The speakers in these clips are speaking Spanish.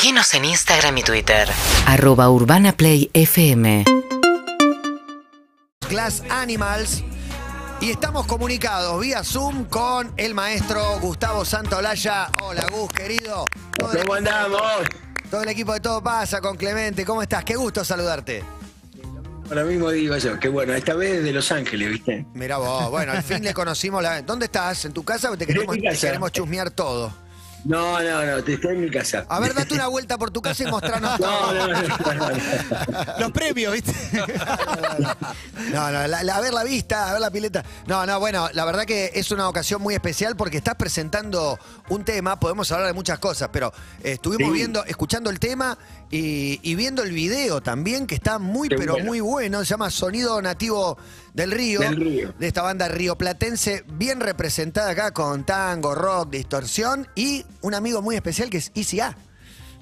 Seguinos en Instagram y Twitter. Arroba Urbana Play FM. Class Animals. Y estamos comunicados vía Zoom con el maestro Gustavo Santaolalla. Hola, Gus, querido. Todo ¿Cómo equipo- andamos? Todo el equipo de Todo Pasa con Clemente. ¿Cómo estás? Qué gusto saludarte. Ahora mismo digo yo, que bueno, esta vez de Los Ángeles, ¿viste? Mira vos, bueno, al fin le conocimos la... ¿Dónde estás? ¿En tu casa? Te queremos, En mi casa. te queremos chusmear todo. No, no, no, te estoy en mi casa. A ver, date una vuelta por tu casa y mostranos No, todo. no, no, no, no. Los premios, ¿viste? No, no, la- la- a ver la vista, a ver la pileta. No, no, bueno, la verdad que es una ocasión muy especial porque estás presentando un tema, podemos hablar de muchas cosas, pero eh, estuvimos Sí. viendo, escuchando el tema y, y viendo el video también, que está muy, Qué pero bueno. muy bueno. Se llama Sonido Nativo del Río, Del Río. de esta banda rioplatense, bien representada acá con tango, rock, distorsión y un amigo muy especial que es ICA.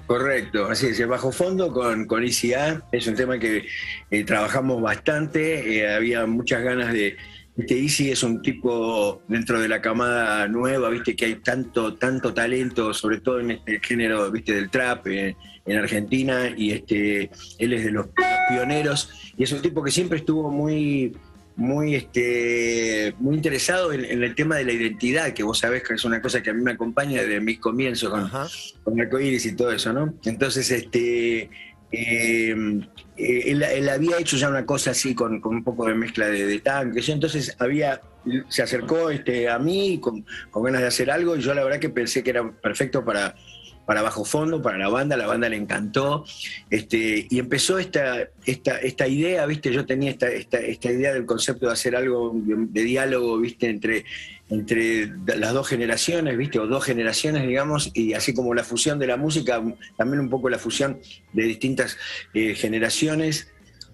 Correcto, así es, el bajo fondo con, con ICA es un tema que eh, trabajamos bastante, eh, había muchas ganas de... Easy es un tipo dentro de la camada nueva, viste que hay tanto, tanto talento, sobre todo en este género, viste, del trap eh, en Argentina, y este, él es de los pioneros, y es un tipo que siempre estuvo muy, muy, este, muy interesado en, en el tema de la identidad, que vos sabés que es una cosa que a mí me acompaña desde mis comienzos con, Ajá. con y todo eso, ¿no? Entonces, este, eh, eh, él, él había hecho ya una cosa así con, con un poco de mezcla de, de tanques, entonces había, se acercó este, a mí con, con ganas de hacer algo y yo la verdad que pensé que era perfecto para, para Bajo Fondo, para la banda, la banda le encantó, este, y empezó esta, esta, esta idea, ¿viste? Yo tenía esta, esta, esta idea del concepto de hacer algo de, diálogo, ¿viste? Entre, entre las dos generaciones, ¿viste? O dos generaciones, digamos, y así como la fusión de la música, también un poco la fusión de distintas eh, generaciones.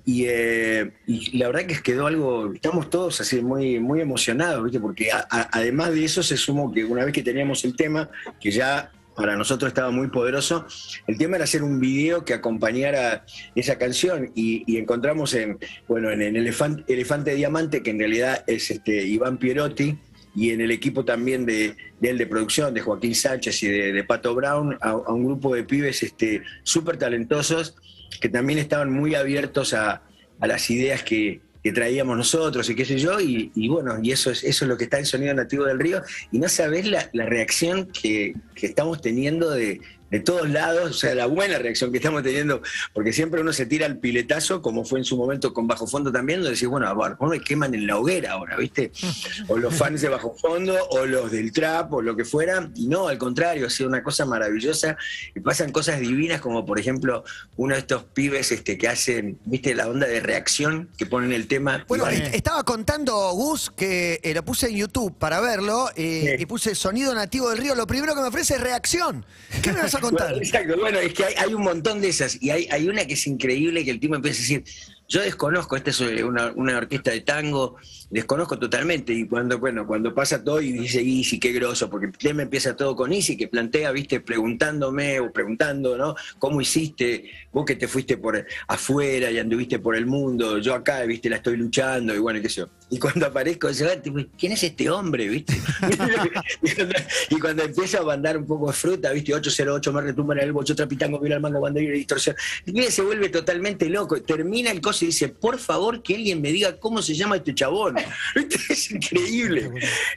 Y, eh, y la verdad que quedó algo, estamos todos así muy, muy emocionados, ¿viste? Porque además de eso se sumó que una vez que teníamos el tema, que ya para nosotros estaba muy poderoso, el tema era hacer un video que acompañara esa canción y, encontramos en, bueno, en, en Elefante, Diamante, que en realidad es este, Iván Pierotti, y en el equipo también de, él de producción, de Joaquín Sánchez y de, Pato Brown, a, un grupo de pibes este, súper talentosos que también estaban muy abiertos a las ideas que, que traíamos nosotros y qué sé yo, y, bueno, y eso es, eso es lo que está en Sonido Nativo del Río, y no sabés la, la reacción que, que estamos teniendo de, de todos lados, o sea, la buena reacción que estamos teniendo, porque siempre uno se tira al piletazo, como fue en su momento con Bajo Fondo también, donde decís, bueno, a ver, ¿cómo me queman en la hoguera ahora, viste? O los fans de Bajo Fondo, o los del trap, o lo que fuera, y no, al contrario, ha sido una cosa maravillosa, y pasan cosas divinas, como por ejemplo, uno de estos pibes este, que hacen, viste, la onda de reacción, que ponen el tema. Bueno, y estaba contando Gus que eh, lo puse en YouTube para verlo eh, Sí. y puse sonido nativo del río. Lo primero que me ofrece es reacción. ¿Qué me vas a exacto, bueno, es que hay, un montón de esas y hay, una que es increíble que el tipo empieza a decir, yo desconozco, esta es una, una orquesta de tango, desconozco totalmente y cuando, bueno, cuando pasa todo y dice Easy, qué groso, porque el tema empieza todo con Easy, que plantea, viste, preguntándome o preguntando, ¿no? ¿Cómo hiciste? Vos que te fuiste por afuera y anduviste por el mundo, yo acá, viste, la estoy luchando y bueno, qué sé yo. Y cuando aparezco, dice, "Ah, tipo, ¿quién es este hombre, viste? y, cuando, y empieza a mandar un poco de fruta, viste, 808 me retumba en el bocho, trapitango, mira el mango, banderilla, distorsión. El pibe se vuelve totalmente loco. Termina el coso y dice, por favor, que alguien me diga cómo se llama este chabón. ¿Viste? Es increíble.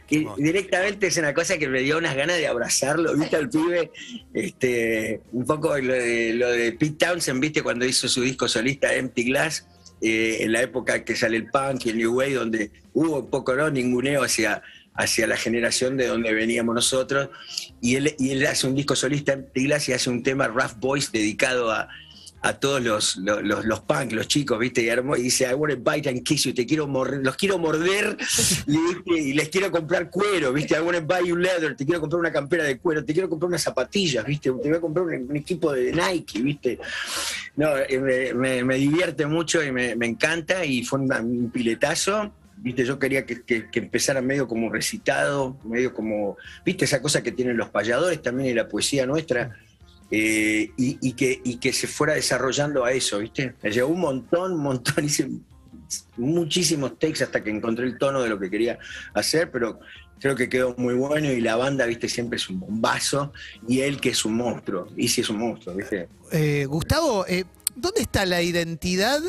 Que directamente es una cosa que me dio unas ganas de abrazarlo, viste, al pibe. Este, un poco lo de, lo de Pete Townsend, viste, cuando hizo su disco solista Empty Glass. Eh, en la época que sale el punk y el new wave, donde hubo poco ¿no? ninguneo hacia, hacia la generación de donde veníamos nosotros. Y él, y él hace un disco solista en Glass y hace un tema Rough Boys dedicado a, a todos los, los, los, los punk, los chicos, ¿viste? Y, armó- y dice, I want to bite and kiss you, te quiero morder, los quiero morder y, les quiero comprar cuero, ¿viste? I want to buy you leather, te quiero comprar una campera de cuero, te quiero comprar unas zapatillas, ¿viste? Te voy a comprar un, un equipo de Nike, ¿viste? No, eh, me, me- me divierte mucho y me, me encanta y fue un, un piletazo. Viste, yo quería que, que- que empezara medio como recitado, medio como, viste, esa cosa que tienen los payadores también y la poesía nuestra, eh, y, que, se fuera desarrollando a eso, viste. Me llevó un montón, un montón, hice muchísimos takes hasta que encontré el tono de lo que quería hacer, pero Creo que quedó muy bueno y la banda, viste, siempre es un bombazo y él que es un monstruo. Y sí es un monstruo, viste. Eh, Gustavo, eh, ¿dónde está la identidad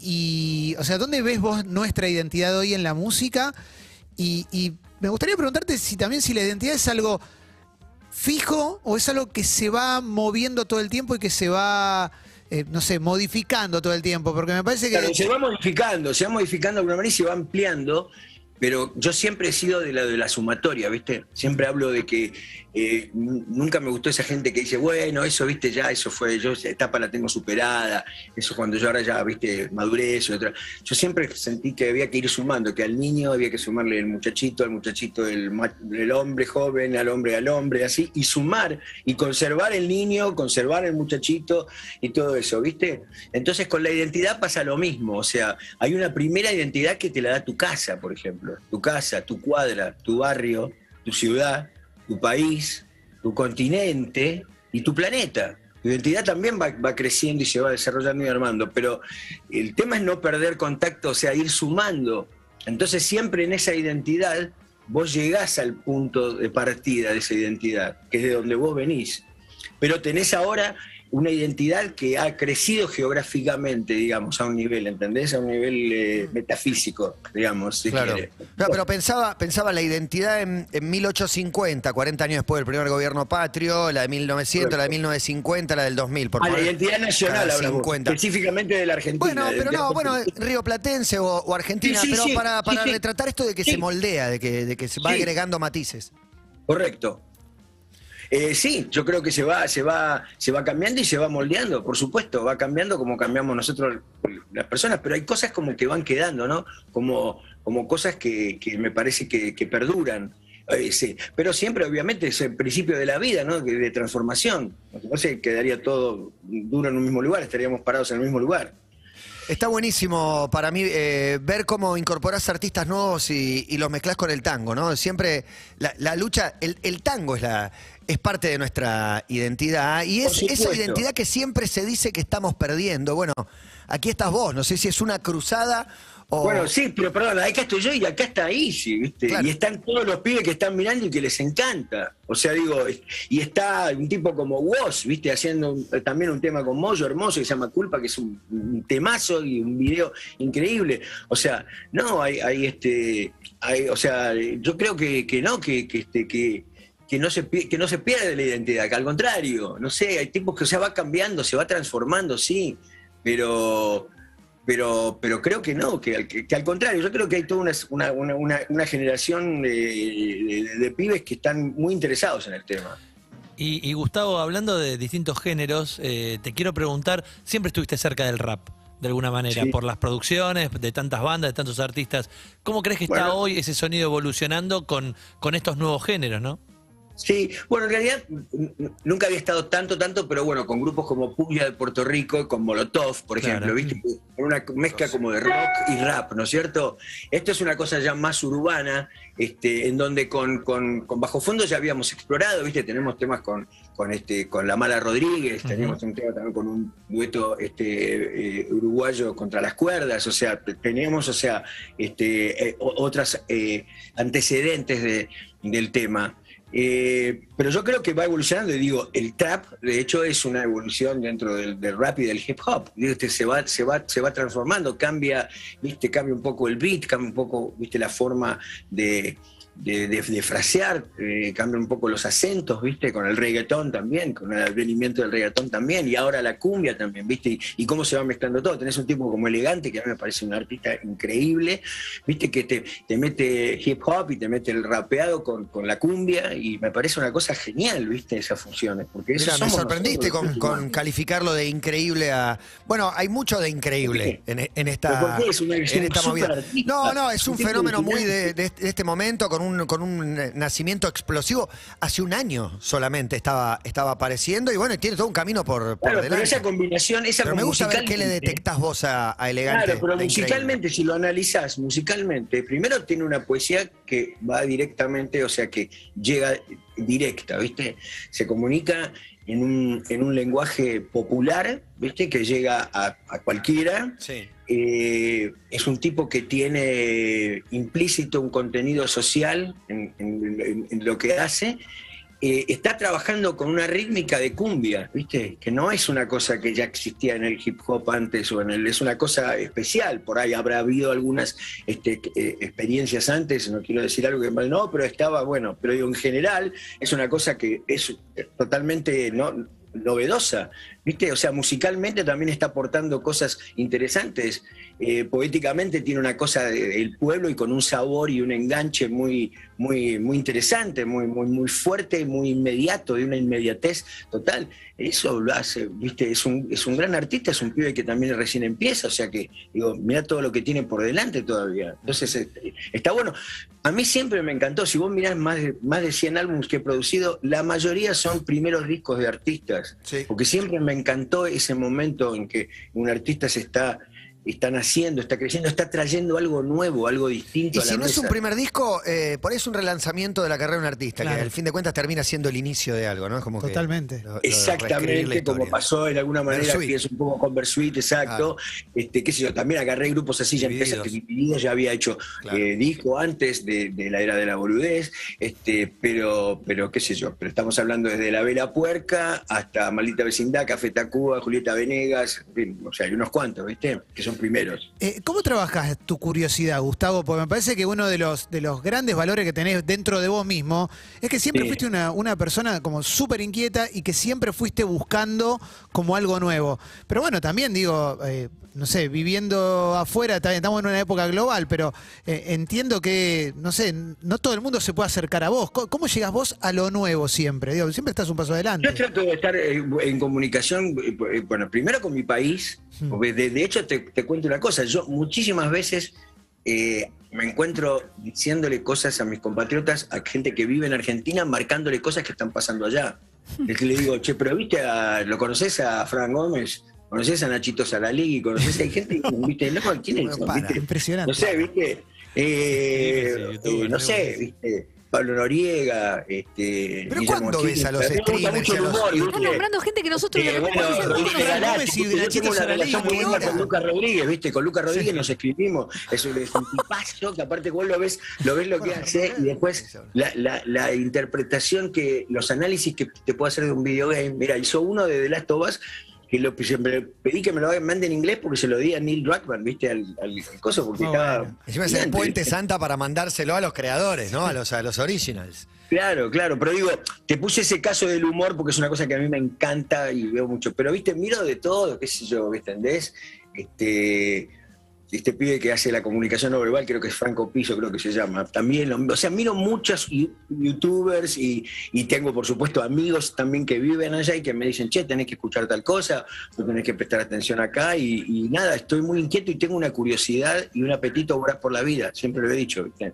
y, o sea, dónde ves vos nuestra identidad hoy en la música? Y, y me gustaría preguntarte si también si la identidad es algo fijo o es algo que se va moviendo todo el tiempo y que se va, eh, no sé, modificando todo el tiempo, porque me parece que... Se va modificando, se va modificando de alguna manera y se va ampliando. Pero yo siempre he sido de la de la sumatoria, ¿viste? Siempre hablo de que eh, nunca me gustó esa gente que dice, bueno, eso, ¿viste? Ya, eso fue, yo esa etapa la tengo superada, eso cuando yo ahora ya, ¿viste? Madurez y otra. Yo siempre sentí que había que ir sumando, que al niño había que sumarle el muchachito, al muchachito el, el hombre joven, al hombre al hombre, así, y sumar, y conservar el niño, conservar el muchachito y todo eso, ¿viste? Entonces con la identidad pasa lo mismo, o sea, hay una primera identidad que te la da tu casa, por ejemplo, tu casa, tu cuadra, tu barrio, tu ciudad, tu país, tu continente y tu planeta. Tu identidad también va, va creciendo y se va desarrollando y armando, pero el tema es no perder contacto, o sea, ir sumando. Entonces siempre en esa identidad vos llegás al punto de partida de esa identidad, que es de donde vos venís. Pero tenés ahora una identidad que ha crecido geográficamente, digamos, a un nivel, ¿entendés? A un nivel eh, metafísico, digamos, si Claro. quiere. No, pero pensaba, pensaba la identidad en, en 1850, 40 años después del primer gobierno patrio, la de 1900, la de 1950, la del 2000. Por Ah, la identidad nacional, 50. específicamente de la Argentina. Bueno, pero no, bueno, Río Platense o, o Argentina, Sí, sí, pero sí, para, para retratar esto de que se moldea, de que, de que se va agregando matices. Correcto. Eh, sí, yo creo que se va, se va, se va cambiando y se va moldeando, por supuesto, va cambiando como cambiamos nosotros las personas, pero hay cosas como que van quedando, ¿no? Como, como cosas que, me parece que, que perduran. Eh, sí. Pero siempre, obviamente, es el principio de la vida, ¿no? De, transformación. Entonces quedaría todo duro en un mismo lugar, estaríamos parados en el mismo lugar. Está buenísimo para mí eh, ver cómo incorporás artistas nuevos y, y los mezclás con el tango, ¿no? Siempre la, la lucha, el, el tango es la es parte de nuestra identidad y es esa identidad que siempre se dice que estamos perdiendo. Bueno, aquí estás vos, no sé si es una cruzada o... Bueno, sí, pero perdón, acá estoy yo y acá está Easy, ¿viste? Claro. Y están todos los pibes que están mirando y que les encanta. O sea, digo, y está un tipo como Woz, ¿viste? Haciendo un- también un tema con Moyo hermoso que se llama Culpa, que es un, un temazo y un video increíble. O sea, no, hay, hay este. Hay, o sea, yo creo que, que no, que, que, este, que, que no se que no se pierde la identidad, que al contrario, no sé, hay tipos que o sea, va cambiando, se va transformando, sí, pero pero, pero creo que no, que, al- que- que al contrario, yo creo que hay toda una, una, una- una- una generación de, de- de pibes que están muy interesados en el tema. Y, y Gustavo, hablando de distintos géneros, eh, te quiero preguntar, siempre estuviste cerca del rap, de alguna manera, Sí. por las producciones de tantas bandas, de tantos artistas. ¿Cómo crees que está Bueno. hoy ese sonido evolucionando con, con estos nuevos géneros, no? Sí, bueno, en realidad nunca había estado tanto, tanto, pero bueno, con grupos como Puglia de Puerto Rico, con Molotov, por Claro. ejemplo, ¿viste? Con una mezcla como de rock y rap, ¿no es cierto? Esto es una cosa ya más urbana, este, en donde con, con, con Bajo Fondo ya habíamos explorado, ¿viste? Tenemos temas con, con, este, con La Mala Rodríguez, Ujú. teníamos un tema también con un dueto este, eh, uruguayo contra las cuerdas, o sea, teníamos, o sea, este, eh, otras eh, antecedentes de- del tema. Eh, pero yo creo que va evolucionando y digo, el trap de hecho es una evolución dentro del, rap y del hip hop. Este, se, va, se, va, se va transformando, cambia, viste, cambia un poco el beat, cambia un poco viste, la forma de, de, de- de frasear, eh, cambia un poco los acentos, viste, con el reggaetón también, con el advenimiento del reggaetón también, y ahora la cumbia también, viste, y, y cómo se va mezclando todo. Tenés un tipo como elegante, que a mí me parece un artista increíble, viste, que te, te mete hip hop y te mete el rapeado con, con la cumbia, y me parece una cosa genial, viste, esas funciones. Porque Mira, me sorprendiste nosotros, con, calificarlo de increíble a. Bueno, hay mucho de increíble en, en ¿Pero esta, por qué? Es una- en esta movida. No, no, es un fenómeno muy de, de este momento, con un, con un nacimiento explosivo. Hace un año solamente estaba, estaba apareciendo y bueno, tiene todo un camino por, por Claro, pero delante. esa combinación, esa Pero me gusta ver qué le detectás vos a, a Elegante. Claro, pero increíble. musicalmente, si lo analizás musicalmente, primero tiene una poesía que va directamente, o sea, que llega directa, ¿viste? Se comunica en un, en un lenguaje popular, ¿viste? Que llega a, a cualquiera. Sí. Eh, es un tipo que tiene implícito un contenido social en, en- en- en lo que hace. Eh, está trabajando con una rítmica de cumbia, ¿viste? Que no es una cosa que ya existía en el hip hop antes o en el. Es una cosa especial. Por ahí habrá habido algunas este, eh, experiencias antes, no quiero decir algo que mal no, pero estaba bueno. Pero digo, en general es una cosa que es totalmente no, novedosa, ¿viste? O sea, musicalmente también está aportando cosas interesantes. Eh, poéticamente tiene una cosa del pueblo y con un sabor y un enganche muy, muy, muy interesante, muy, muy, muy fuerte, muy inmediato, de una inmediatez total. Eso lo hace, ¿viste? Es un, es un gran artista, es un pibe que también recién empieza, o sea que, digo, mira todo lo que tiene por delante todavía. Entonces, este, está bueno. A mí siempre me encantó, si vos mirás más de, más de 100 álbumes que he producido, la mayoría son primeros discos de artistas. Sí. Porque siempre me encantó ese momento en que un artista se está, está naciendo, está creciendo, está trayendo algo nuevo, algo distinto Y a la si no es un primer disco, eh, por ahí es un relanzamiento de la carrera de un artista, Claro. que al fin de cuentas termina siendo el inicio de algo, ¿no? Es como que Totalmente. lo- lo Exactamente, como pasó de alguna manera, que es un poco con Versuit, exacto. Este, qué sé yo, también agarré grupos así, ya empieza que Divididos ya había hecho Claro. eh, disco antes de, de la era de la boludez, este, pero, pero qué sé yo, pero estamos hablando desde La Vela Puerca hasta Maldita Vecindad, Café Tacuba, Julieta Venegas, en fin, o sea, hay unos cuantos, ¿viste? Que son primeros. Eh, ¿Cómo trabajas tu curiosidad, Gustavo? Porque me parece que uno de los, de los grandes valores que tenés dentro de vos mismo es que siempre Sí. fuiste una, una persona como súper inquieta y que siempre fuiste buscando como algo nuevo. Pero bueno, también digo, eh, no sé, viviendo afuera, también estamos en una época global, pero eh, entiendo que, no sé, no todo el mundo se puede acercar a vos. ¿Cómo, cómo llegas vos a lo nuevo siempre? Digo, siempre estás un paso adelante. Yo trato de estar eh, en comunicación, bueno, primero con mi país, Hmm. porque de, de hecho te, te cuento una cosa, yo muchísimas veces eh, me encuentro diciéndole cosas a mis compatriotas, a gente que vive en Argentina, marcándole cosas que están pasando allá. Es que le digo, che, pero viste, a- ¿lo conoces a Fran Gómez? ¿Conoces a Nachito Salaligui? ¿Conoces? Hay gente que, viste, no, ¿quién es? No para. ¿Viste? Impresionante. No sé, ¿viste? Eh, Sí, sí, youtuber, eh, no ¿no? sé, ¿viste? Pablo Noriega, este. ¿Pero cuándo ves a los Aquiles. Me gusta streamers los humor, nombrando gente que nosotros Eh, de repente bueno, Rodríguez "Bueno, Galati, y Nachito muy ¿qué linda hora? con Lucas Rodríguez, ¿viste? Con Lucas Rodríguez nos escribimos. Es un, es un tipazo que aparte vos lo ves, lo ves lo que hace y después la, la- la interpretación que, los análisis que te puedo hacer de un videogame. Mira, hizo uno de The Last of Us que lo siempre pedí que me lo mande en inglés porque se lo di a Neil Druckmann, ¿viste? Al, al coso, porque Muy estaba. bueno. Encima es el puente santa para mandárselo a los creadores, ¿no? A los, a los originals. Claro, claro, pero digo, te puse ese caso del humor porque es una cosa que a mí me encanta y veo mucho. Pero, viste, miro de todo, qué sé yo, ¿me entendés? Este, este pibe que hace la comunicación no verbal, creo que es Franco Piso, creo que se llama. También, o sea, miro muchos youtubers y, y tengo, por supuesto, amigos también que viven allá y que me dicen, che, tenés que escuchar tal cosa, o tenés que prestar atención acá. Y, y nada, estoy muy inquieto y tengo una curiosidad y un apetito voraz por la vida, siempre lo he dicho, ¿viste?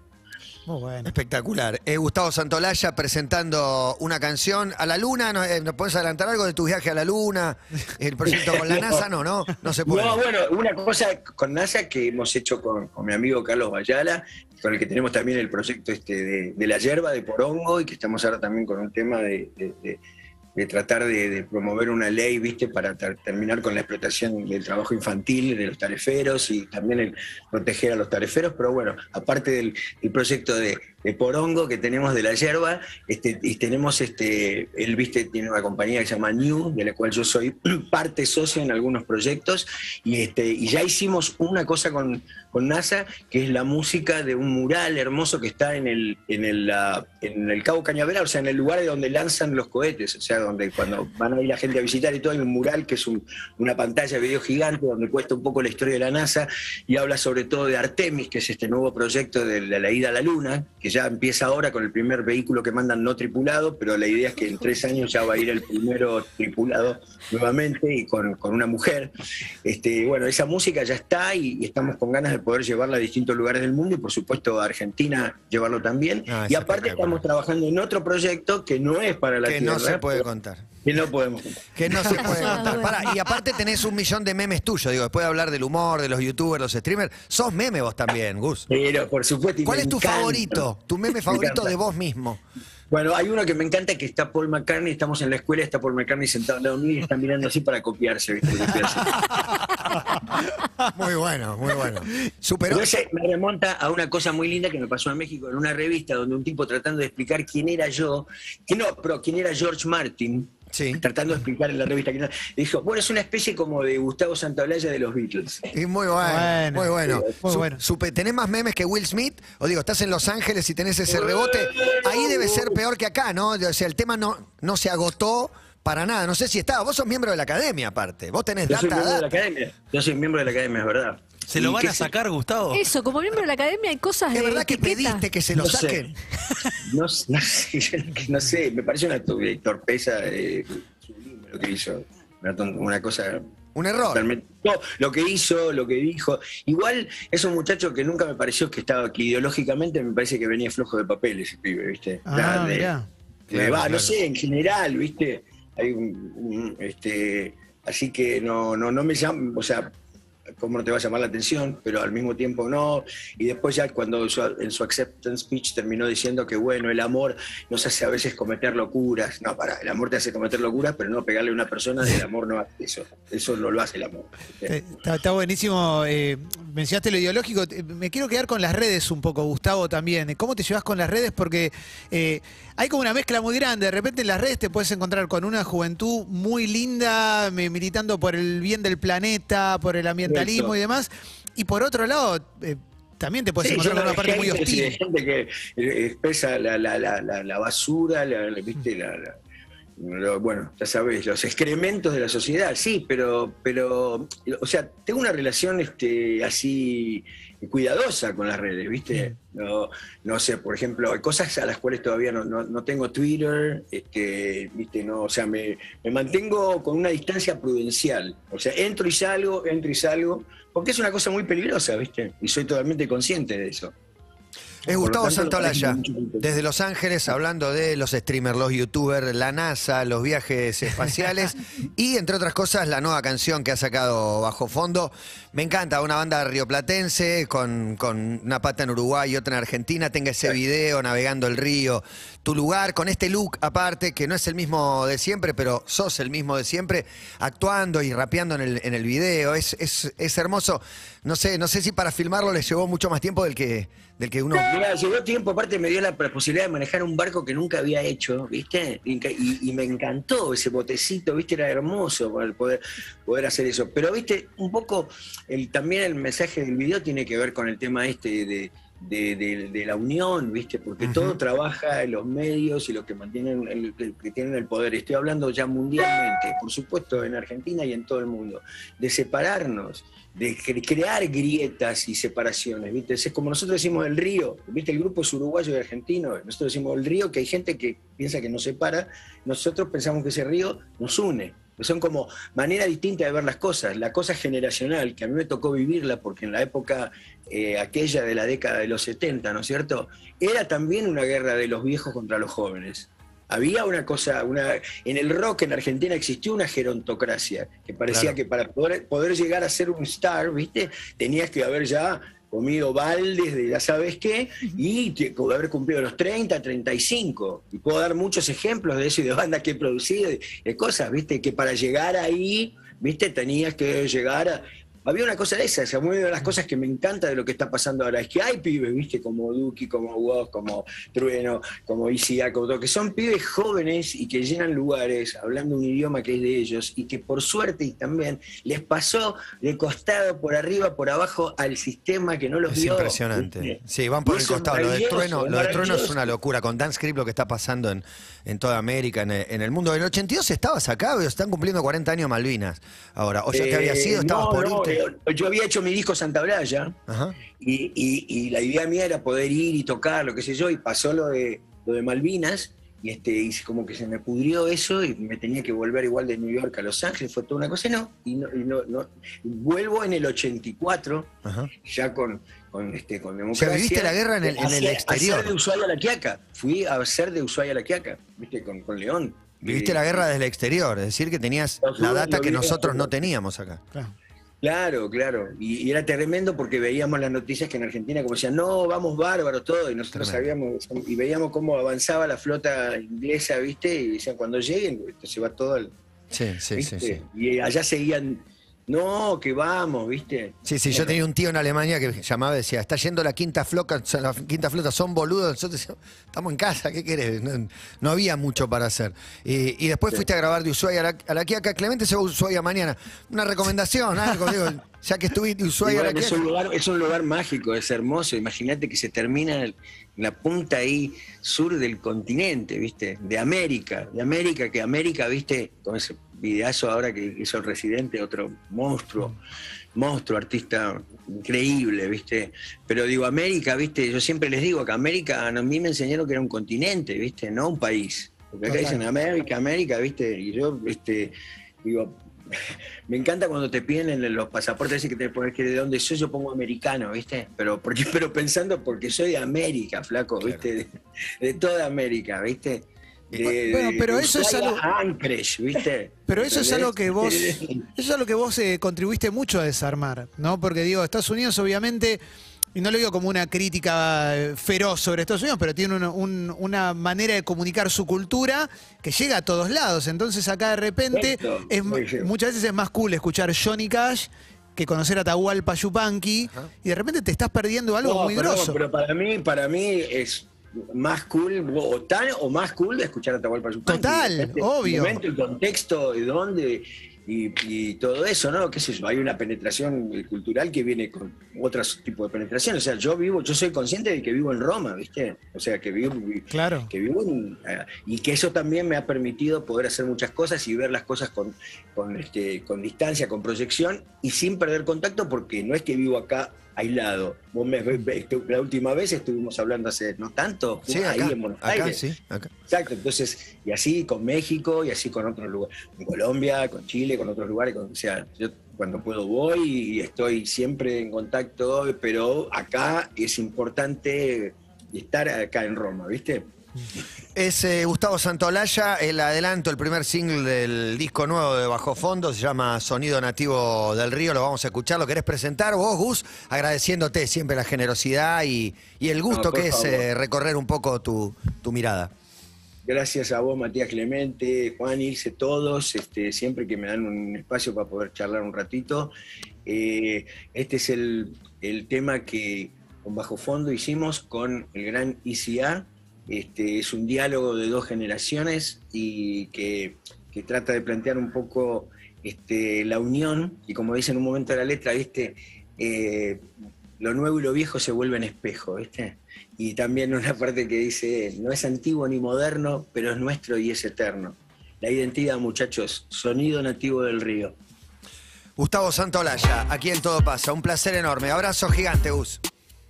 Muy bueno. Espectacular. Eh, Gustavo Santolaya presentando una canción a la luna. ¿No, eh, ¿nos puedes adelantar algo de tu viaje a la luna? El proyecto con la NASA, no, no, no se puede. No, bueno, una cosa con NASA que hemos hecho con, con mi amigo Carlos Bayala, con el que tenemos también el proyecto este de, de la yerba de Porongo y que estamos ahora también con un tema de, de- de- de tratar de, promover una ley, viste, para ter- terminar con la explotación del trabajo infantil de los tareferos y también el proteger a los tareferos, pero bueno, aparte del proyecto de, de Porongo que tenemos de la yerba, este, y tenemos este, él viste, tiene una compañía que se llama New, de la cual yo soy parte socio en algunos proyectos, y este, y ya hicimos una cosa con, con NASA, que es la música de un mural hermoso que está en el, en el, ah, en el Cabo Cañaveral, o sea, en el lugar de donde lanzan los cohetes, o sea, donde cuando van a ir la gente a visitar y todo, hay un mural que es un- una pantalla de video gigante donde cuesta un poco la historia de la NASA y habla sobre todo de Artemis, que es este nuevo proyecto de la, la ida a la Luna, que ya empieza ahora con el primer vehículo que mandan no tripulado, pero la idea es que en tres años ya va a ir el primero tripulado nuevamente y con, con una mujer. Este, bueno, esa música ya está y, y estamos con ganas de poder llevarla a distintos lugares del mundo y por supuesto a Argentina llevarlo también. Ah, es y aparte estamos trabajando en otro proyecto que no es para la Que no se puede pero contar. Que no podemos contar. Que no se puede contar. Pará, y aparte tenés un millón de memes tuyos, digo, después de hablar del humor, de los youtubers, los streamers, sos meme vos también, Gus. Pero por supuesto. y ¿Cuál me es tu encanta. favorito? Tu meme Me favorito de vos mismo. Bueno, hay uno que me encanta que está Paul McCartney, estamos en la escuela, está Paul McCartney sentado al lado mío y está mirando así para copiarse, ¿viste? Lo que hace. Muy bueno, muy bueno. Superó. Pero ese me remonta a una cosa muy linda que me pasó en México en una revista donde un tipo tratando de explicar quién era yo, que no, pero quién era George Martin, Sí. tratando de explicar en la revista quién era, dijo, bueno, es una especie como de Gustavo Santaolalla de los Beatles. Y muy bueno, Bueno, muy bueno. muy Su- bueno. supe- ¿Tenés más memes que Will Smith? O digo, estás en Los Ángeles y tenés ese rebote. Ahí debe ser peor que acá, ¿no? O sea, el tema no, no se agotó para nada. No sé si estaba. Vos sos miembro de la academia, aparte. Vos tenés Yo soy data, miembro de la academia. Yo soy miembro de la academia, es verdad. ¿Se lo ¿Y van a sacar, Gustavo? Eso, como miembro de la academia hay cosas de ¿Es verdad que etiqueta. pediste que se lo No saquen? No, sé- no sé, yo no sé, me parece una to- torpeza eh, sublime lo que hizo. Una, cosa Un error. No, lo que hizo, lo que dijo. Igual es un muchacho que nunca me pareció que estaba, que ideológicamente me parece que venía flojo de papel ese pibe, ¿viste? Ah, de- mirá. de- Claro, va, claro. no sé, en general, ¿viste? Hay un, un- este, así que no, no, no me llama, o sea, cómo no te va a llamar la atención, pero al mismo tiempo no. Y después ya cuando en su acceptance speech terminó diciendo que bueno, el amor nos hace a veces cometer locuras. No, para, el amor te hace cometer locuras, pero no pegarle a una persona, el amor no hace eso. Eso no lo hace el amor. Eh, Está, buenísimo. eh, mencionaste lo ideológico. Eh, Me quiero quedar con las redes un poco, Gustavo, también. ¿Cómo te llevas con las redes? Porque hay como una mezcla muy grande. De repente en las redes te puedes encontrar con una juventud muy linda, militando por el bien del planeta, por el ambientalismo Correcto. y demás. Y por otro lado, eh, también te puedes Sí, encontrar con una parte muy hostil. gente que eh, expresa la, la, la, la, la basura, bueno, ya los excrementos de la sociedad, sí, pero, pero, o sea, tengo una relación este, así cuidadosa con las redes, ¿viste? No, no sé, por ejemplo, hay cosas a las cuales todavía no, no, no tengo Twitter, este, ¿viste? No, o sea, me, me mantengo con una distancia prudencial. O sea, entro y salgo, entro y salgo, porque es una cosa muy peligrosa, ¿viste? Y soy totalmente consciente de eso. Es Por lo Gustavo tanto, mucho- desde Los Ángeles, hablando de los streamers, los youtubers, la NASA, los viajes espaciales y, entre otras cosas, la nueva canción que ha sacado Bajo Fondo. Me encanta, una banda rioplatense con, con una pata en Uruguay y otra en Argentina. Tenga ese video navegando el río, tu lugar, con este look aparte, que no es el mismo de siempre, pero sos el mismo de siempre, actuando y rapeando en el, en el video. Es, es, es hermoso. No sé, no sé si para filmarlo les llevó mucho más tiempo del que, del que uno Mira, llegó tiempo, aparte me dio la posibilidad de manejar un barco que nunca había hecho, ¿viste? Y, y- me encantó ese botecito, ¿viste? Era hermoso poder, poder hacer eso. Pero, ¿viste? Un poco, el, también el mensaje del video tiene que ver con el tema este de, de, de- de la unión, ¿viste? Porque todo trabaja en los medios y los que mantienen, el, el- que tienen el poder. Estoy hablando ya mundialmente, por supuesto en Argentina y en todo el mundo, de separarnos de cre- crear grietas y separaciones, ¿viste? Es como nosotros decimos el río, ¿viste? El grupo es uruguayo y argentino, nosotros decimos el río, que hay gente que piensa que nos separa, nosotros pensamos que ese río nos une. Son como manera distinta de ver las cosas, la cosa generacional, que a mí me tocó vivirla porque en la época eh, aquella de la década de los 70, ¿no es cierto? Era también una guerra de los viejos contra los jóvenes. Había una cosa, una, en el rock en Argentina existió una gerontocracia, que parecía Claro. que para poder, poder llegar a ser un star, ¿viste? Tenías que haber ya comido baldes de ya sabes qué, y te- haber cumplido los 30, 35. Y puedo dar muchos ejemplos de eso y de bandas que he producido, de, de cosas, ¿viste? Que para llegar ahí, ¿viste? Tenías que llegar a... Había una cosa de esas, o sea, una de las cosas que me encanta de lo que está pasando ahora es que hay pibes, ¿viste? Como Duki, como Woz, como Trueno, como ICA, como todo, que son pibes jóvenes y que llenan lugares hablando un idioma que es de ellos y que por suerte y también les pasó de costado, por arriba, por abajo al sistema que no los Es vio. impresionante. ¿viste? Sí, van por el es costado. Lo de Trueno, es lo de Trueno es una locura. Con Dance Script lo que está pasando en, en toda América, en el, en el mundo. En el 82 estabas acá, están cumpliendo 40 años Malvinas. Ahora, o ya te había Eh, sido, estabas no, por no. Eh, Yo había hecho mi disco Santa Blaya. Ajá. Y, y- y la idea mía era poder ir y tocar, lo que sé yo, y pasó lo de, lo de Malvinas, y, este, y como que se me pudrió eso, y me tenía que volver igual de New York a Los Ángeles, fue toda una cosa, y no, y no, y no, no. vuelvo en el 84, Ajá. ya con, con, este, con O democracia. sea, viviste la guerra en el, en el Hacia- A exterior. ser de Ushuaia a la Quiaca, fui a ser de Ushuaia a la Quiaca, viste, con, con León. Viviste Eh, la guerra desde el exterior, es decir, que tenías la data que nosotros no teníamos acá. Claro. Claro, claro. Y, y era tremendo porque veíamos las noticias que en Argentina como decían, no, vamos bárbaros, todo. Y nosotros Tremendo. sabíamos, y veíamos cómo avanzaba la flota inglesa, ¿viste? Y decían, cuando lleguen, se va todo al. Sí, sí. Sí, Y allá seguían, no, que vamos, ¿viste? sí, sí, yo tenía un tío en Alemania que llamaba y decía, está yendo la quinta flota, la quinta flota son boludos, nosotros estamos en casa, ¿qué querés? No, no había mucho para hacer. Y, y después fuiste a grabar de Ushuaia a la, a la Quiaca, Clemente se va a Ushuaia mañana. Una recomendación, algo, digo, ya que estuviste Ushuaia a la bueno, es, un lugar, es un lugar mágico, es hermoso. Imagínate que se termina en la punta ahí sur del continente, ¿viste? De América, de América, que América, ¿viste? Con ese videazo ahora que hizo el residente, otro monstruo, monstruo, artista increíble, ¿viste? Pero digo, América, ¿viste? Yo siempre les digo que América, a mí me enseñaron que era un continente, ¿viste? No un país. Porque acá Total. dicen América, América, ¿viste? Y yo, este, digo, me encanta cuando te piden en los pasaportes ese que te pones que de dónde soy, yo pongo americano, ¿viste? Pero, porque, pero pensando porque soy de América, flaco, ¿viste? De, de toda América, ¿viste? De- Bueno, pero de eso es algo- Anchorage, ¿viste? Pero eso es algo que vos, eso es algo que vos eh, contribuiste mucho a desarmar, ¿no? Porque digo, Estados Unidos obviamente, y no lo digo como una crítica eh, feroz sobre Estados Unidos, pero tiene una, un- una manera de comunicar su cultura que llega a todos lados. Entonces acá de repente es, muchas veces es más cool escuchar Johnny Cash que conocer a Tahualpa Yupanqui y de repente te estás perdiendo algo No, muy pero, grosso. pero para mí, para mí es más cool, o tan o más cool de escuchar a Atahualpa Yupanqui. Total, del obvio. momento, el contexto, de dónde y, y todo eso, ¿no? ¿Qué sé yo? Hay una penetración eh, cultural que viene con otro tipo de penetración. O sea, yo vivo, yo soy consciente de que vivo en Roma, ¿viste? O sea, que vivo, Claro. que vivo en- eh, y que eso también me ha permitido poder hacer muchas cosas y ver las cosas con, con, este, con distancia, con proyección y sin perder contacto porque no es que vivo acá aislado. Vos me, la última vez estuvimos hablando hace no tanto, Sí, ahí en Buenos acá, Aires. sí, acá. Exacto, entonces, y así con México y así con otros lugares, con Colombia, con Chile, con otros lugares, con- o sea, yo cuando puedo voy y estoy siempre en contacto, pero acá es importante estar acá en Roma, ¿viste? Es eh, Gustavo Santolaya, el adelanto, el primer single del disco nuevo de Bajo Fondo, se llama Sonido Nativo del Río, lo vamos a escuchar, ¿lo querés presentar vos, Gus? Agradeciéndote siempre la generosidad y, y el gusto No, que es eh, recorrer un poco tu, tu mirada. Gracias a vos, Matías Clemente, Juan, Ilse, todos, este, siempre que me dan un espacio para poder charlar un ratito. Eh, este es el, el tema que con Bajo Fondo hicimos con el gran ICA. Este, es un diálogo de dos generaciones y que, que trata de plantear un poco este, la unión y como dice en un momento de la letra, ¿viste? Eh, lo nuevo y lo viejo se vuelven espejo, ¿viste? Y también una parte que dice, no es antiguo ni moderno, pero es nuestro y es eterno. La identidad, muchachos, sonido nativo del río. Gustavo Santolaya, aquí en Todo Pasa, un placer enorme. Abrazo gigante, Gus.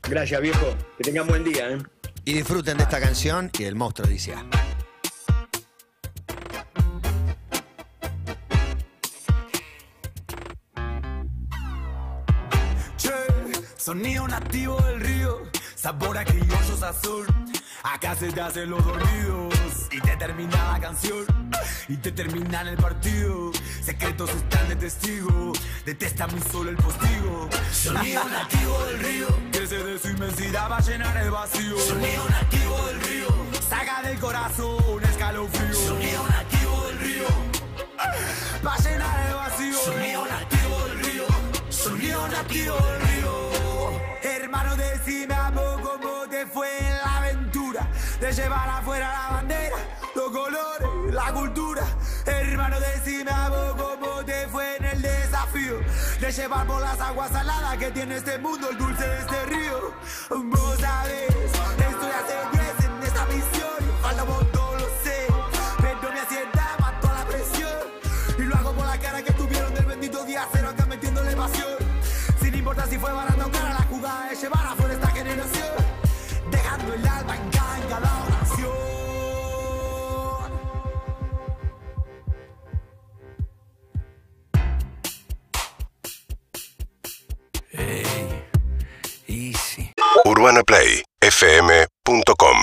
Gracias, viejo. Que tengan buen día, ¿eh? Y disfruten de esta canción y del monstruo ICA. Che, sonido nativo del río, sabor a criollos azul. Acá se te hacen los dormidos y te termina la canción y te termina el partido. Secretos están de testigo, detesta muy solo el postigo. Sonido nativo del río, crece de su inmensidad, va a llenar el vacío. Sonido nativo del río, saca del corazón un escalofrío. Sonido nativo del río, va a llenar el vacío. Sonido nativo del río, sonido nativo del río. Hermano, decime de llevar afuera la bandera, los colores, la cultura. Hermano, decime a vos cómo te fue en el desafío de llevar por las aguas saladas que tiene este mundo, el dulce de este río. Vos sabés, estoy hace 10 en esta misión, falta vos todo lo sé, pero mi ansiedad mató a la presión. Y lo hago por la cara que tuvieron del bendito día cero acá metiéndole pasión. Sin importar si fue barato o cara, la jugada es llevar afuera UrbanaPlayFM.com